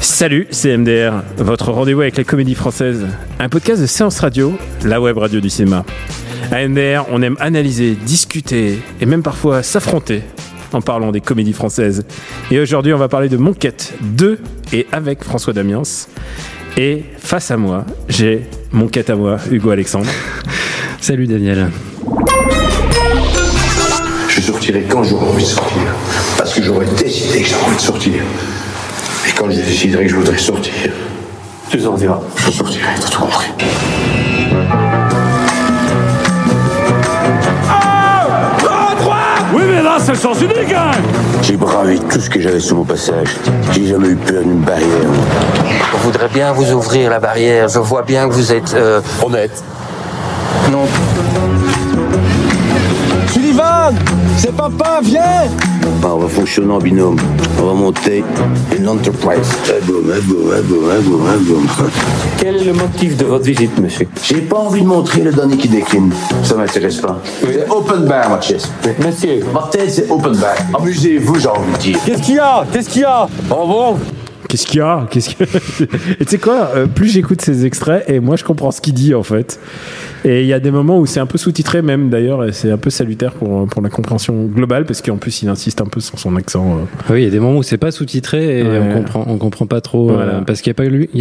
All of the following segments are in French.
Salut, c'est MDR, votre rendez-vous avec la comédie française. Un podcast de séance radio, la web radio du cinéma. À MDR, on aime analyser, discuter et même parfois s'affronter en parlant des comédies françaises. Et aujourd'hui, on va parler de Monquette 2 et avec François Damiens. Et face à moi, j'ai Monquette à moi, Hugo Alexandre. Salut Daniel. Je sortirai quand j'aurai envie de sortir. Parce que j'aurai décidé que j'avais envie de sortir. Et quand je déciderai que je voudrais sortir, tu sortiras. Je sortirai, t'as tout compris. Oui, mais là, c'est le sens unique, hein J'ai bravé tout ce que j'avais sous mon passage. J'ai jamais eu peur d'une barrière. On voudrait bien vous ouvrir la barrière. Je vois bien que vous êtes. euh, Honnête. non. Sullivan C'est papa, viens Bah, on va fonctionner en binôme. On va monter une enterprise. Un boum, boum, boum, boum. Quel est le motif de votre visite, monsieur J'ai pas envie de montrer le dernier qui décline. Ça m'intéresse pas. C'est open bar, ma chest. Monsieur. Ma tête, c'est open bar. Amusez-vous, j'ai envie de dire. Qu'est-ce qu'il y a? Qu'est-ce qu'il y a? Oh bon Qu'est-ce qu'il y a? Qu'est-ce que... Et tu sais quoi euh, Plus j'écoute ces extraits, et moi je comprends ce qu'il dit en fait. Et il y a des moments où c'est un peu sous-titré même d'ailleurs, et c'est un peu salutaire pour, pour la compréhension globale, parce qu'en plus il insiste un peu sur son accent. euh. Oui, il y a des moments où c'est pas sous-titré et Ouais. on comprend, on comprend pas trop euh, Voilà. parce qu'il y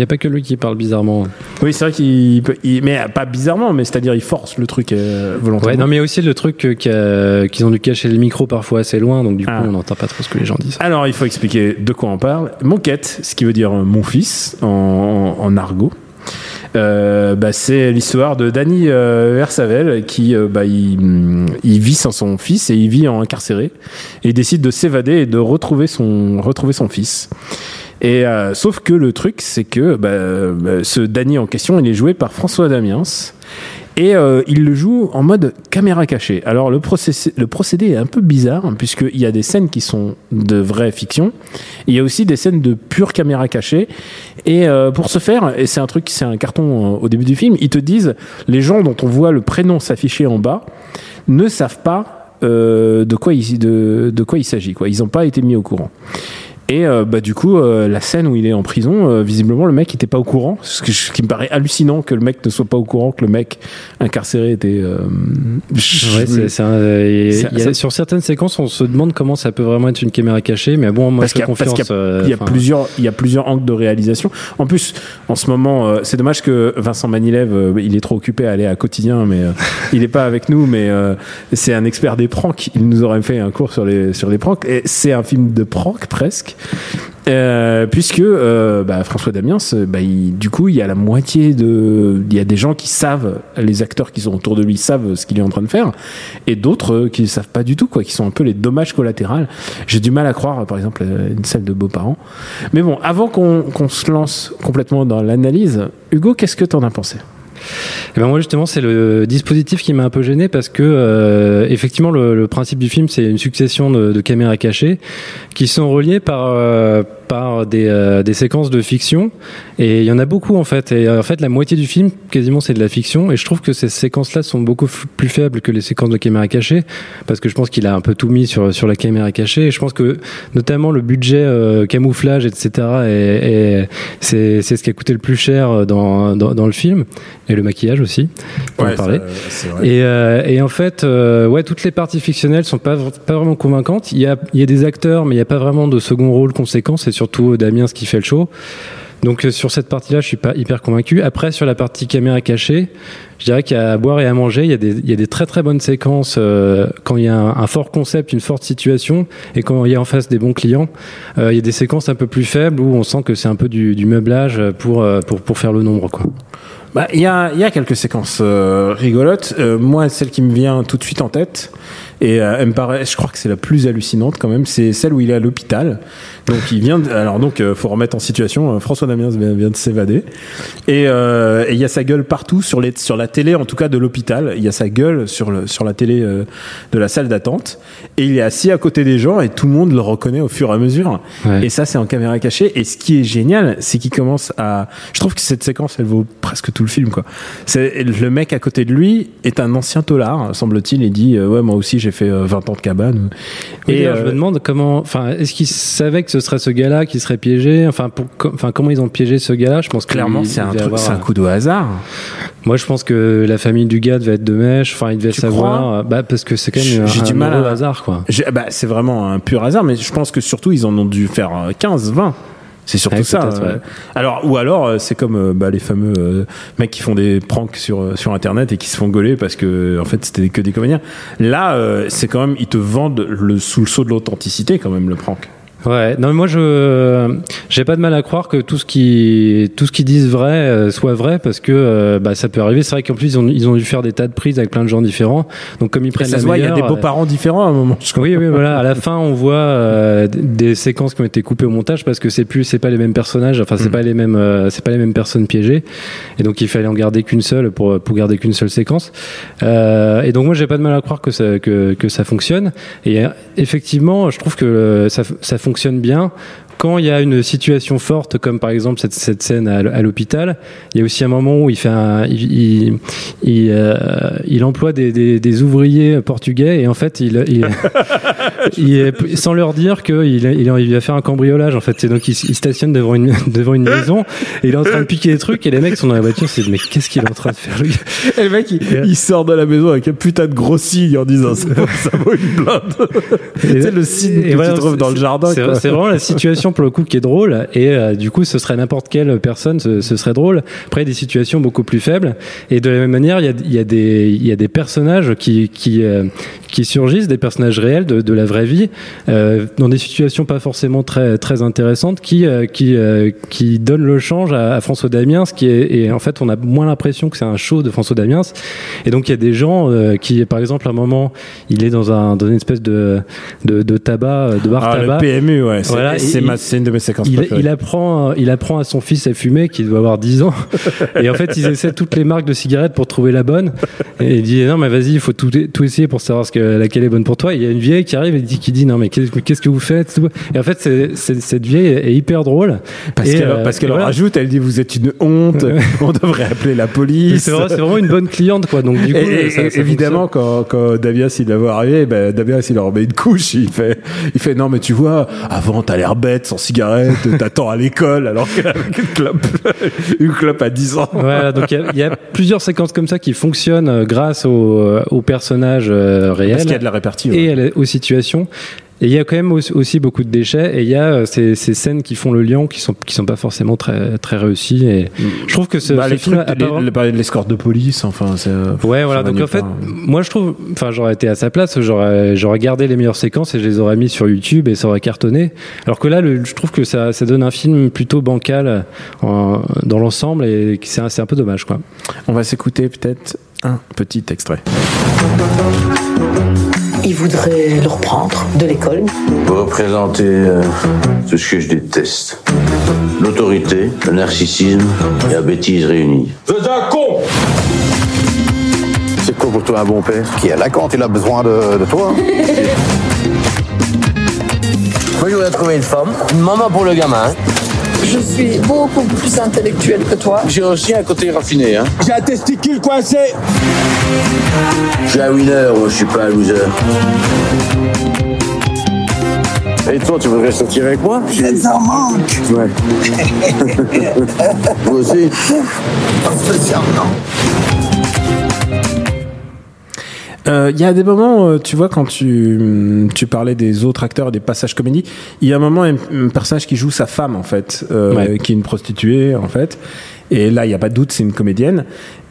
a a pas que lui qui parle bizarrement. Oui, c'est vrai qu'il mais pas bizarrement, mais c'est-à-dire il force le truc euh, volontairement. Ouais, non, mais aussi le truc euh, qu'ils ont dû cacher le micro parfois assez loin, donc du coup Ah. on n'entend pas trop ce que les gens disent. Alors, il faut expliquer de quoi on parle. Monquette, ce qui veut dire euh, mon fils en, en- en argot. Euh, bah, c'est l'histoire de Danny euh, Versavel qui euh, bah, il vit sans son fils et il vit en incarcéré et il décide de s'évader et de retrouver son retrouver son fils. Et sauf que le truc c'est que bah, ce Danny en question il est joué par François Damiens et euh, il le joue en mode caméra cachée. Alors le procédé, le procédé est un peu bizarre puisqu'il y a des scènes qui sont de vraie fiction. Il y a aussi des scènes de pure caméra cachée. Et euh, pour ce faire, et c'est un truc, c'est un carton euh, au début du film, ils te disent les gens dont on voit le prénom s'afficher en bas ne savent pas euh, de quoi il de quoi il s'agit. Quoi, ils n'ont pas été mis au courant. Et euh, bah du coup, euh, la scène où il est en prison, euh, visiblement le mec était pas au courant, ce, que- ce qui me paraît hallucinant que le mec ne soit pas au courant que le mec incarcéré était. Ouais, c'est, un- a- sur certaines séquences, on se demande comment ça peut vraiment être une caméra cachée, mais bon, moi parce je fais parce confiance. euh, il y a plusieurs, il y a plusieurs angles de réalisation. En plus, en ce moment, euh, c'est dommage que Vincent Manilev, euh, il est trop occupé à aller à quotidien, mais il n'est pas avec nous. Mais euh, c'est un expert des pranks. Il nous aurait fait un cours sur les sur les pranks. Et c'est un film de prank presque. Euh, puisque euh, bah, François Damiens, euh, bah, il- du coup, il y a la moitié de, il y a des gens qui savent, les acteurs qui sont autour de lui savent ce qu'il est en train de faire, et d'autres qui ne savent pas du tout, quoi, qui sont un peu les dommages collatéraux. J'ai du mal à croire, par exemple, une scène de beaux-parents. Mais bon, avant qu'on qu'on se lance complètement dans l'analyse, Hugo, qu'est-ce que t'en as pensé? Eh ben moi justement c'est le dispositif qui m'a un peu gêné parce que euh, effectivement le, principe du film c'est une succession de, de caméras cachées qui sont reliées par euh, par des, euh, des séquences de fiction. Et il y en a beaucoup en fait. Et euh, en fait la moitié du film quasiment c'est de la fiction. Et je trouve que ces séquences là sont beaucoup plus faibles que les séquences de caméra cachée parce que je pense qu'il a un peu tout mis sur sur la caméra cachée. Et je pense que notamment le budget euh, camouflage etc et, et c'est c'est ce qui a coûté le plus cher dans dans, dans le film. Et le maquillage aussi pour en parler. et, et en fait, ouais, toutes les parties fictionnelles sont pas, pas vraiment convaincantes. Il y a, il y a des acteurs, mais il n'y a pas vraiment de second rôle conséquent. C'est surtout Damien ce qui fait le show. Donc euh, sur cette partie-là, je suis pas hyper convaincu. Après, sur la partie caméra cachée, je dirais qu'il y a boire et à manger. Il y a des, il y a des très très bonnes séquences euh, quand il y a un, fort concept, une forte situation, et quand il y a en face des bons clients. Euh, il y a des séquences un peu plus faibles où on sent que c'est un peu du, du meublage pour, pour pour faire le nombre, quoi. Bah, il y a, y a quelques séquences euh, rigolotes. Euh, moi, celle qui me vient tout de suite en tête, et euh, elle me paraît, je crois que c'est la plus hallucinante quand même, c'est celle où il est à l'hôpital. Donc il vient, de- alors donc euh, faut remettre en situation. euh, François Damiens vient, vient de s'évader, et euh, et il y a sa gueule partout sur les, sur la télé, en tout cas de l'hôpital. Il y a sa gueule sur le, sur la télé euh, de la salle d'attente, et il est assis à côté des gens, et tout le monde le reconnaît au fur et à mesure. Ouais. Et ça, c'est en caméra cachée. Et ce qui est génial, c'est qu'il commence à. Je trouve que cette séquence, elle vaut presque tout le film, quoi. C'est le mec à côté de lui est un ancien tolard, semble-t-il. Il dit euh, ouais, moi aussi, j'ai fait euh, 20 ans de cabane. Et Et je euh, me demande comment, enfin, est-ce qu'ils savaient que ce serait ce gars-là qui serait piégé? Enfin, pour, enfin, comment ils ont piégé ce gars-là? Je pense que clairement, c'est un truc, c'est un coup de hasard. Moi, je pense que la famille du gars devait être de mèche. Enfin, il devait Tu savoir. euh, bah, parce que c'est quand J'ai- même j'ai un, du mal à- hasard, quoi. Bah, c'est vraiment un pur hasard, mais je pense que surtout, ils en ont dû faire euh, 15, 20. C'est surtout Ouais, ça. peut-être, euh. ouais. Alors ou alors euh, c'est comme euh, bah, les fameux euh, mecs qui font des pranks sur sur internet et qui se font gauler parce que en fait c'était que des comédiens. Là euh, c'est quand même ils te vendent le sous le sceau de l'authenticité quand même le prank. Ouais, non mais moi je j'ai pas de mal à croire que tout ce qui tout ce qu'ils disent vrai euh, soit vrai parce que euh, bah ça peut arriver. C'est vrai qu'en plus ils ont ils ont dû faire des tas de prises avec plein de gens différents. Donc comme ils prennent ça la se voit il y a des meilleure, beaux euh, parents différents à un moment. Oui, oui, voilà. À la fin, on voit euh, des séquences qui ont été coupées au montage parce que c'est plus, c'est pas les mêmes personnages. Enfin, c'est Mm. pas les mêmes, euh, c'est pas les mêmes personnes piégées. Et donc, il fallait en garder qu'une seule pour pour garder qu'une seule séquence. Euh, et donc, moi, j'ai pas de mal à croire que ça que que ça fonctionne. Et euh, effectivement, je trouve que ça ça fonctionne bien. Quand il y a une situation forte, comme par exemple cette, cette scène à, l'hôpital, il y a aussi un moment où il fait un, il, il, il, euh, il emploie des, des, des ouvriers portugais et en fait il, il, il est- sans leur dire qu'il il, il va faire un cambriolage en fait. Et donc il, stationne devant une devant une maison et il est en train de piquer des trucs et les mecs sont dans la voiture. C'est mais qu'est-ce qu'il est en train de faire lui? Et le mec il, il sort de la maison avec un putain de gros signe en disant ça, vaut- une blinde. sais le signe que voilà, tu trouves dans le c'est- jardin. C'est c'est vraiment la situation pour le coup qui est drôle et euh, du coup ce serait n'importe quelle personne, ce, ce serait drôle. Après des situations beaucoup plus faibles et de la même manière il y a, il y a des il y a des personnages qui qui euh, qui surgissent, des personnages réels de, de la vraie vie euh, dans des situations pas forcément très très intéressantes qui qui qui donnent le change à, à François Damiens qui est et en fait on a moins l'impression que c'est un show de François Damiens et donc il y a des gens qui par exemple à un moment il est dans un dans une espèce de de, de tabac de bar Ah, tabac le PMU ouais. C'est Voilà, ma- c'est une de mes séquences il, préférées. il apprend, il apprend à son fils à fumer, qui doit avoir 10 ans. Et en fait, ils essaient toutes les marques de cigarettes pour trouver la bonne. Et il dit, non, mais vas-y, il faut tout, tout essayer pour savoir ce que, laquelle est bonne pour toi. Et il y a une vieille qui arrive et dit, qui dit, non, mais qu'est-ce que vous faites? Et en fait, c'est, c'est- cette vieille est hyper drôle. Parce Et, qu'elle euh, parce qu'elle et en voilà. rajoute, elle dit vous êtes une honte, on devrait appeler la police. C'est vraiment, c'est vraiment une bonne cliente, quoi. Donc, du coup, Et- et- ça- et ça évidemment, quand, quand Davias il la voit arriver, ben, Davias il leur met une couche. Il fait, il fait non, mais tu vois, avant t'as l'air bête sans cigarette, t'attends à l'école alors qu'avec une clope, une clope à 10 ans. Voilà, donc il y a- il y, a plusieurs séquences comme ça qui fonctionnent euh, grâce aux, euh, personnages euh, réels. Parce qu'il y a de la répartie. ouais. et aux situations. Et il y a quand même aussi- beaucoup de déchets et il y a euh, ces, ces scènes qui font le lien qui sont qui sont pas forcément très très réussies et je trouve que ce, Bah, ce les film trucs, les, parler de l'escorte de police, enfin, c'est. euh, Ouais, voilà. Donc en fait, part. moi je trouve, enfin, j'aurais été à sa place, j'aurais, j'aurais gardé les meilleures séquences et je les aurais mis sur YouTube et ça aurait cartonné. Alors que là, le- je trouve que ça, ça donne un film plutôt bancal en- dans l'ensemble et c'est un, c'est un peu dommage, quoi. on va s'écouter peut-être un petit extrait. Il voudrait le reprendre de l'école. Vous représentez euh, tout ce que je déteste. L'autorité, le narcissisme et la bêtise réunie. Vous êtes un con C'est quoi pour toi un bon père? Qui est là quand il a besoin de, de toi Moi, je voudrais trouver une femme, une maman pour le gamin. Je suis beaucoup plus intellectuelle que toi. J'ai aussi un côté raffiné, hein. J'ai un testicule coincé Je suis un winner, moi, je suis pas un loser. Et toi, tu voudrais sortir avec moi? Je en manque. Ouais. Vous aussi Spécialement. Euh, Il y a des moments, euh, tu vois, quand tu, hum, tu parlais des autres acteurs, des passages comédie, il y a un moment, un, un personnage qui joue sa femme, en fait, euh, Ouais. qui est une prostituée, en fait. Et là, il n'y a pas de doute, c'est une comédienne.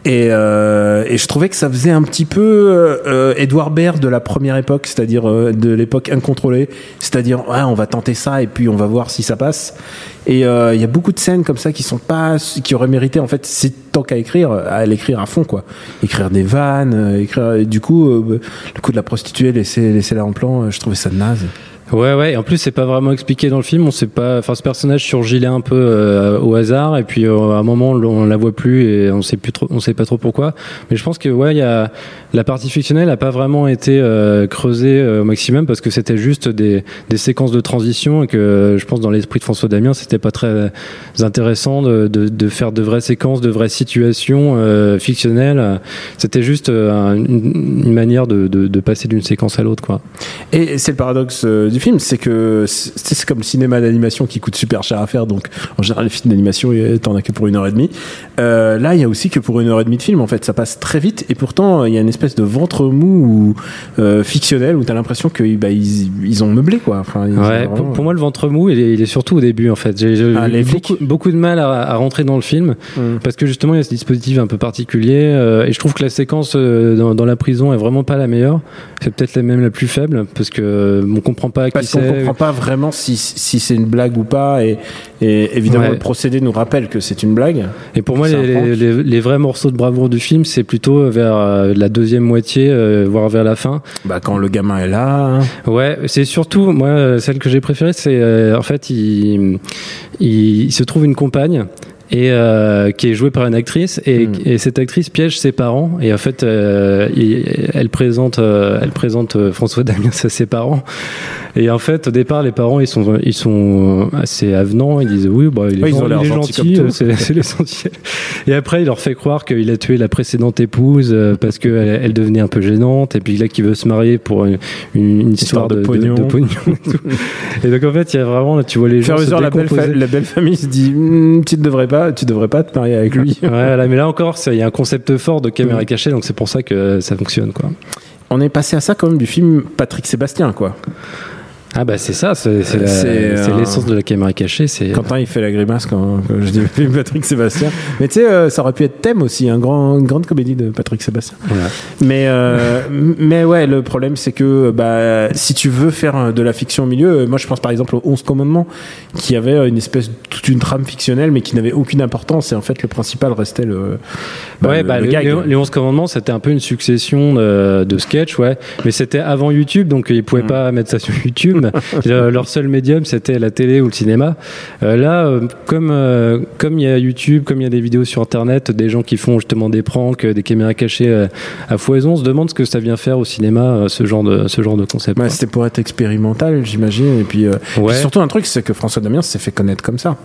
Et, euh, et je trouvais que ça faisait un petit peu euh, Edouard Baird de la première époque, c'est-à-dire euh, de l'époque incontrôlée, c'est-à-dire ouais, on va tenter ça et puis on va voir si ça passe. Et euh, il y a beaucoup de scènes comme ça qui sont pas, qui auraient mérité en fait, c'est tant qu'à écrire, à l'écrire à fond quoi, écrire des vannes, euh, écrire. du coup, euh, le coup de la prostituée, laisser laisser la en plan, je trouvais ça naze. Ouais, ouais. En plus, c'est pas vraiment expliqué dans le film. On sait pas. Enfin, ce personnage surgit un peu euh, au hasard, et puis euh, à un moment, on, la voit plus et on sait plus trop. On sait pas trop pourquoi. Mais je pense que ouais, il y a la partie fictionnelle a pas vraiment été euh, creusée au maximum parce que c'était juste des, séquences de transition et que je pense dans l'esprit de François Damien, c'était pas très intéressant de, faire de vraies séquences, de vraies situations fictionnelles. C'était juste un- une, manière de, de, passer d'une séquence à l'autre, quoi. Et c'est le paradoxe du film, c'est que c'est comme le cinéma d'animation qui coûte super cher à faire, donc en général les films d'animation euh, t'en as que pour une heure et demie. Euh, là il y a aussi que pour une heure et demie de film, en fait ça passe très vite et pourtant il y a une espèce de ventre mou ou, euh, fictionnel où t'as l'impression que bah, ils, ils ont meublé quoi. Enfin, ils ont Ouais, vraiment- pour, pour moi, le ventre mou, il est, il est surtout au début, en fait. J'ai Ah, beaucoup, de mal à, à rentrer dans le film Mm. parce que justement, il y a ce dispositif un peu particulier euh, et je trouve que la séquence dans, dans la prison est vraiment pas la meilleure. C'est peut-être la même la plus faible parce que on comprend pas qui parce qu'on c'est. comprend pas vraiment si, si c'est une blague ou pas et, et évidemment Ouais. le procédé nous rappelle que c'est une blague. Et pour moi, les, les, vrais morceaux de bravoure du film, c'est plutôt vers euh, la deuxième moitié, euh, voire vers la fin. Bah quand le gamin est là. hein. Ouais, c'est surtout moi euh, celle que j'ai préférée, c'est euh, en fait il, il, il se trouve une compagne et euh, qui est jouée par une actrice. Et, Hmm. et cette actrice piège ses parents. Et en fait euh, il- elle présente euh, elle présente euh, François Damiens à ses parents. Et en fait au départ les parents ils sont ils sont assez avenants. Ils disent oui bah il est, Ouais, ils ont l'air gentil c'est l'essentiel. Et après il leur fait croire qu'il a tué la précédente épouse euh, parce que elle, elle devenait un peu gênante. Et puis là qu'il veut se marier pour une, une- une histoire, Histoire de de, pognon. de pognon. et donc en fait, il y a vraiment, tu vois les gens se la belle, la belle famille se dit Hum, tu ne devrais pas, tu devrais pas te marier avec lui. Ouais, voilà, mais là encore, c'est- il y a un concept fort de caméra Mm. cachée, donc c'est pour ça que ça fonctionne, quoi. On est passé à ça quand même du film Patrick Sébastien quoi. Ah bah c'est ça, c'est c'est euh, l'essence de la caméra cachée, c'est. Quentin il fait la grimace quand, quand je dis Patrick Sébastien. Mais tu sais, euh, ça aurait pu être thème aussi, un grand, une grande comédie de Patrick Sébastien. Voilà. Mais euh, mais ouais, le problème c'est que bah si tu veux faire euh, de la fiction au milieu, euh, moi je pense par exemple aux 11 commandements qui avait euh, une espèce toute une trame fictionnelle mais qui n'avait aucune importance et en fait le principal restait le bah, ouais, le, bah, le gag. les, les 11 commandements, c'était un peu une succession de, de sketchs, ouais. Mais c'était avant YouTube, donc ils pouvaient Mm. pas mettre ça sur YouTube. Le- leur seul médium, c'était la télé ou le cinéma. Euh, là, euh, comme euh, comme il y a YouTube, comme il y a des vidéos sur Internet, des gens qui font justement des pranks, des caméras cachées à foison, on se demande ce que ça vient faire au cinéma, ce genre de ce genre de concept. Ouais, c'était pour être expérimental, j'imagine. Et puis, Ouais. puis surtout un truc, c'est que François Damien s'est fait connaître comme ça.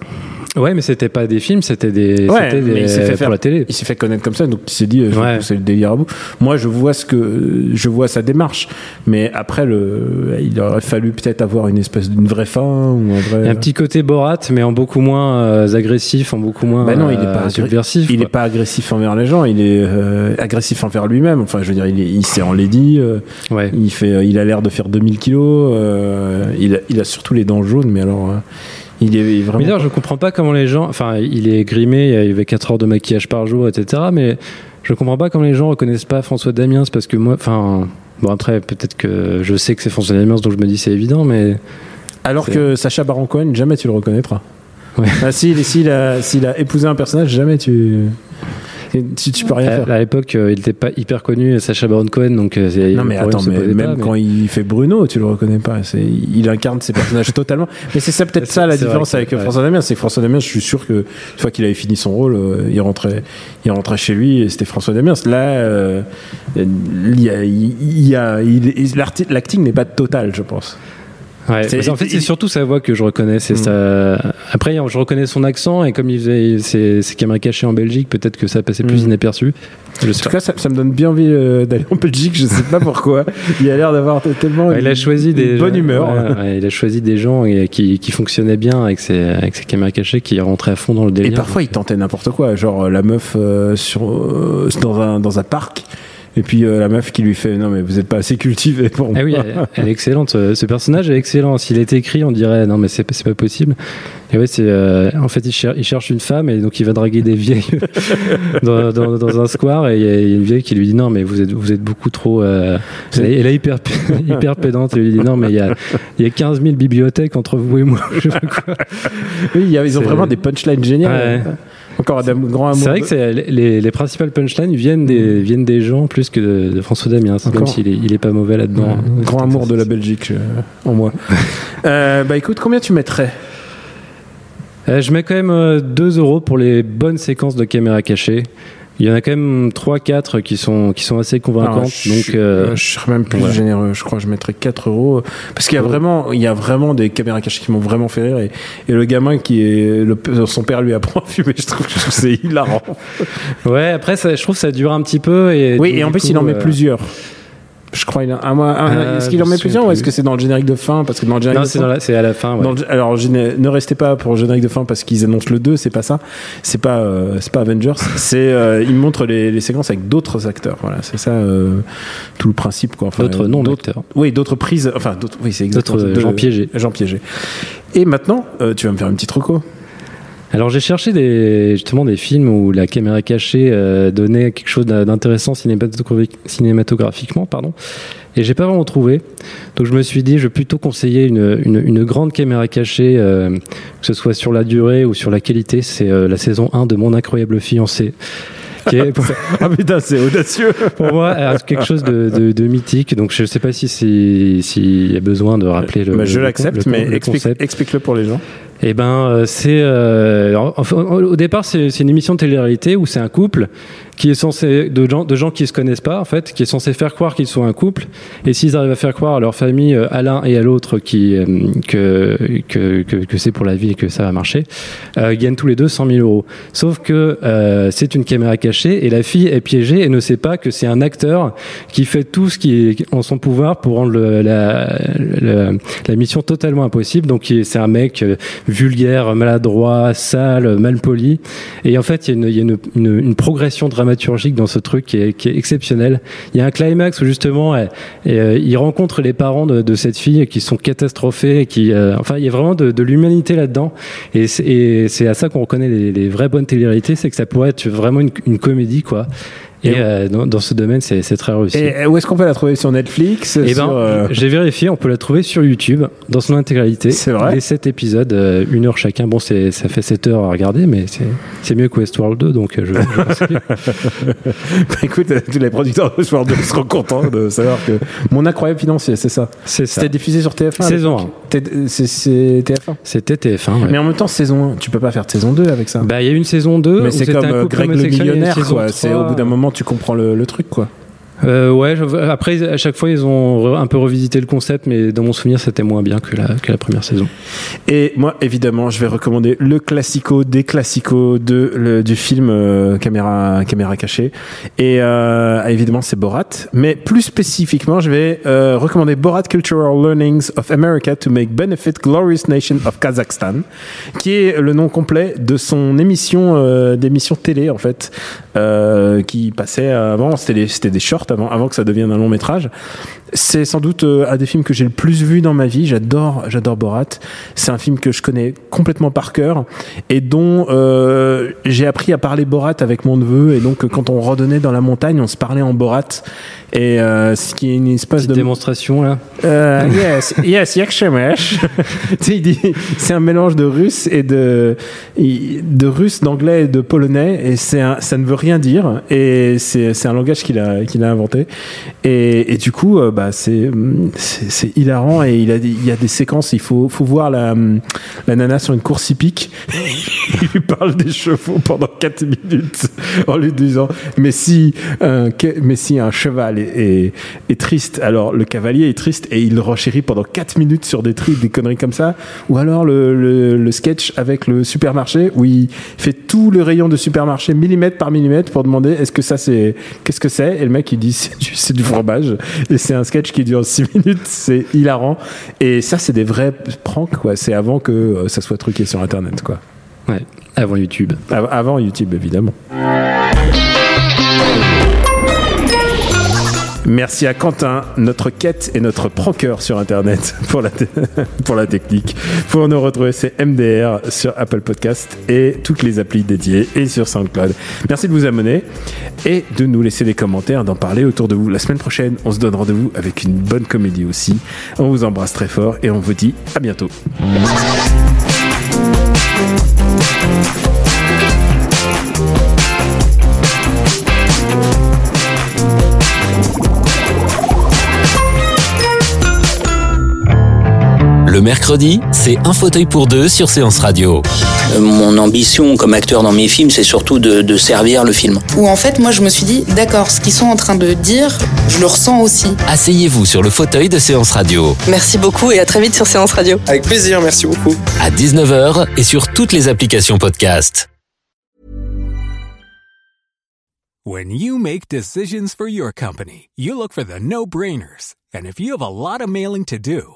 Ouais, mais c'était pas des films, c'était des, Ouais, c'était des il s'est fait pour faire- la télé. Il s'est fait connaître comme ça, donc il s'est dit, euh, Ouais. pousser le délire à bout. Moi, je vois ce que, je vois sa démarche, mais après, le, il aurait fallu peut-être avoir une espèce d'une vraie fin ou un vrai. Il y a un petit côté Borat, mais en beaucoup moins euh, agressif, en beaucoup moins Bah non, il est euh, pas subversif. Il quoi. est pas agressif envers les gens, il est euh, agressif envers lui-même. Enfin, je veux dire, il, est- il s'est enlaidi, Ouais. il fait, il a l'air de faire 2000 kilos, il, a, il a surtout les dents jaunes, mais alors, il est vraiment. Mais d'ailleurs, je comprends pas comment les gens. Enfin, il est grimé, il y avait 4 heures de maquillage par jour, etc. Mais je comprends pas comment les gens reconnaissent pas François Damiens, parce que moi. Enfin. Bon, après, peut-être que je sais que c'est François Damiens, donc je me dis c'est évident, mais. Alors que Sacha Baron Cohen, jamais tu le reconnaîtras. Ouais. Ah, s'il, s'il a, s'il a épousé un personnage, jamais tu. Tu, tu peux rien À, faire. à l'époque, euh, il était pas hyper connu, Sacha Baron Cohen, donc. euh, Non mais attends, mais même pas, mais- quand il fait Bruno, tu le reconnais pas. C'est, il incarne ses personnages totalement. Mais c'est ça peut-être ça la différence que- avec ouais. François Damien, c'est que François Damien, je suis sûr que une fois qu'il avait fini son rôle, euh, il rentrait, il rentrait chez lui et c'était François Damien. Là, euh, il y a, il y a, il- il- l'arti- l'acting n'est pas total, je pense. Ouais, qu'en fait, c'est surtout sa voix que je reconnais. C'est Mm. ça. Après, je reconnais son accent et comme il faisait ses, ses caméras cachées en Belgique, peut-être que ça passait plus Mm. inaperçu. Je En tout cas, ça, ça me donne bien envie euh, d'aller en Belgique. Je sais pas pourquoi. Il a l'air d'avoir tellement Ouais, il a une- choisi une des bonne gens- humeur. ouais, il a choisi des gens et- qui, qui fonctionnaient bien avec ses, avec ses caméras cachées, qui rentraient à fond dans le Et délire. parfois, il tentait n'importe quoi, genre la meuf euh, sur euh, dans un dans un parc, et puis euh, la meuf qui lui fait non mais vous êtes pas assez cultivé pour moi. Ah oui, elle, elle est excellente. Ce, personnage est excellent. S'il était écrit, on dirait non mais c'est pas possible. Et ouais, c'est euh, en fait il, cher- il cherche une femme et donc il va draguer des vieilles dans, dans, dans un square et il y a une vieille qui lui dit non mais vous êtes vous êtes beaucoup trop. Euh... Et là hyper hyper pédante et lui dit non mais il y a il y a 15 000 bibliothèques entre vous et moi. Je sais pas quoi. Oui, il y a- ils ont vraiment des punchlines géniales. Ouais. Encore un grand amour. C'est vrai de- que les, les principales punchlines viennent des viennent des gens plus que de, de François Damiens. Même s'il est il est pas mauvais là-dedans. Un grand amour de la Belgique euh, en moi. Euh, bah écoute, combien tu mettrais? Euh, je mets quand même euh, 2 euros pour les bonnes séquences de caméra cachée. Il y en a quand même 3-4 qui sont, qui sont assez convaincantes. Ah, je, donc, euh, je serais même plus voilà. généreux. Je crois que je mettrais 4 euros. Parce qu'il y a vraiment, il y a vraiment des caméras cachées qui m'ont vraiment fait rire. Et, et le gamin qui est, le, son père lui apprend à fumer. Je trouve que c'est hilarant. ouais, après, ça, je trouve que ça dure un petit peu. Et Oui, et en plus, coup, il en met euh, plusieurs. Je crois il a un Euh, est-ce qu'il en met plusieurs ou est-ce que c'est dans le générique de fin? Parce que dans le générique Non, c'est à la fin. ouais. Dans le- alors, ne restez pas pour le générique de fin parce qu'ils annoncent le 2, c'est pas ça. C'est pas, euh, c'est pas Avengers. c'est, euh, ils montrent les, les séquences avec d'autres acteurs. Voilà, c'est ça euh, tout le principe, quoi. Enfin, D'autres noms d'autres- d'acteurs. Oui, d'autres prises. Enfin, d'autres. Oui, c'est exactement. Gens piégés. Gens piégés. Et maintenant, tu vas me faire une petite reco. Alors j'ai cherché des, justement des films où la caméra cachée euh, donnait quelque chose d'intéressant cinématographique- cinématographiquement, pardon, et j'ai pas vraiment trouvé. Donc je me suis dit, je vais plutôt conseiller une, une, une grande caméra cachée, euh, que ce soit sur la durée ou sur la qualité. C'est euh, la saison 1 de Mon incroyable fiancé. Pour, Ah putain, c'est audacieux. pour moi euh, quelque chose de, de, de mythique. Donc je sais pas si s'il y a besoin de rappeler le. Bah, je l'accepte, mais explique, explique-le pour les gens. Eh ben, euh, c'est euh, au départ c'est une émission de télé-réalité où c'est un couple qui est censé de gens de gens qui se connaissent pas en fait, qui est censé faire croire qu'ils sont un couple. Et s'ils arrivent à faire croire à leur famille, euh, à l'un et à l'autre, qui euh, que que que, que c'est pour la vie et que ça va marcher, euh, gagnent tous les deux 100 000 euros. Sauf que euh, c'est une caméra cachée et la fille est piégée et ne sait pas que c'est un acteur qui fait tout ce qui est en son pouvoir pour rendre la, la, la mission totalement impossible. Donc c'est un mec euh, vulgaire, maladroit, sale, mal poli. Et en fait, il y a une, y a une, une, une progression dramaturgique dans ce truc qui est, qui est exceptionnelle. Il y a un climax où justement, euh, il rencontre les parents de, de cette fille qui sont catastrophés, qui, euh, enfin, il y a vraiment de, de l'humanité là-dedans. Et c'est- à ça qu'on reconnaît les, les vraies bonnes télé-réalités, c'est que ça pourrait être vraiment une, une comédie, quoi. Et euh, dans, dans ce domaine, c'est très réussi. Et où est-ce qu'on peut la trouver sur Netflix Eh ben, euh, j'ai vérifié, on peut la trouver sur YouTube dans son intégralité. C'est vrai Les 7 épisodes, une heure chacun. Bon, ça fait 7 heures à regarder, mais c'est, c'est mieux que Westworld 2, donc euh, je, je. Bah, écoute, euh, tous les producteurs de Sport 2 seront contents de savoir que mon incroyable financier, c'est ça. C'est ça. C'était diffusé sur TF1. à Saison l'époque. T'es- C'est c'est TF1. C'était TF1. ouais. Mais en même temps, saison 1, tu peux pas faire de saison 2 avec ça. Bah, il y a eu une saison 2. Mais c'est comme un euh, Greg le millionnaire, quoi. C'est 3. au bout d'un moment, tu comprends le, le truc, quoi. Euh, ouais, je- après, à chaque fois, ils ont un peu revisité le concept, mais dans mon souvenir, c'était moins bien que la, que la première saison. Et moi, évidemment, je vais recommander le classico des classicos de, le- du film euh, caméra, caméra cachée. Et euh, évidemment, c'est Borat. Mais plus spécifiquement, je vais euh, recommander Borat Cultural Learnings of America to Make Benefit Glorious Nation of Kazakhstan, qui est le nom complet de son émission euh, d'émission télé en fait, euh, qui passait avant. C'était des, c'était avant, avant que ça devienne un long métrage. C'est sans doute euh, un des films que j'ai le plus vu dans ma vie. J'adore, j'adore Borat. C'est un film que je connais complètement par cœur et dont euh, j'ai appris à parler Borat avec mon neveu. Et donc, quand on randonnait dans la montagne, on se parlait en Borat. Et euh, ce qui est une espèce Petite de démonstration, là. euh, yes, yes, tu dit, c'est un mélange de russe et de, de russe, d'anglais et de polonais, et c'est ça ne veut rien dire, et c'est, c'est un langage qu'il a, qu'il a Et, du coup, euh, bah, c'est, hilarant, et il y a des séquences, il faut, faut voir la, la nana sur une course hippique. il lui parle des chevaux pendant 4 minutes en lui disant, mais si un, mais si un cheval est, est, triste, alors le cavalier est triste et il renchérit pendant 4 minutes sur des trucs, des conneries comme ça. Ou alors le sketch avec le supermarché où il fait tout le rayon de supermarché millimètre par millimètre pour demander est-ce que ça c'est, qu'est-ce que c'est? Et le mec il dit c'est du, c'est du fromage. Et c'est un sketch qui dure 6 minutes, c'est hilarant. Et ça c'est des vrais pranks quoi. C'est avant que euh, ça soit truqué sur internet quoi. Ouais, avant YouTube. Av- Avant YouTube évidemment. Merci à Quentin, notre quête et notre pranker sur Internet pour la, pour la technique. Pour nous retrouver, c'est MDR sur Apple Podcast et toutes les applis dédiées et sur SoundCloud. Merci de vous abonner et de nous laisser des commentaires, d'en parler autour de vous. La semaine prochaine, on se donne rendez-vous avec une bonne comédie aussi. On vous embrasse très fort et on vous dit à bientôt. Le mercredi, c'est un fauteuil pour deux sur Séance Radio. Euh, Mon ambition comme acteur dans mes films, c'est surtout de, de servir le film. Où en fait, moi, je me suis dit, d'accord, ce qu'ils sont en train de dire, je le ressens aussi. Asseyez-vous sur le fauteuil de Séance Radio. Merci beaucoup et à très vite sur Séance Radio. Avec plaisir, merci beaucoup. À 19h et sur toutes les applications podcast. When you make decisions for your company, you look for the no-brainers. And if you have a lot of mailing to do,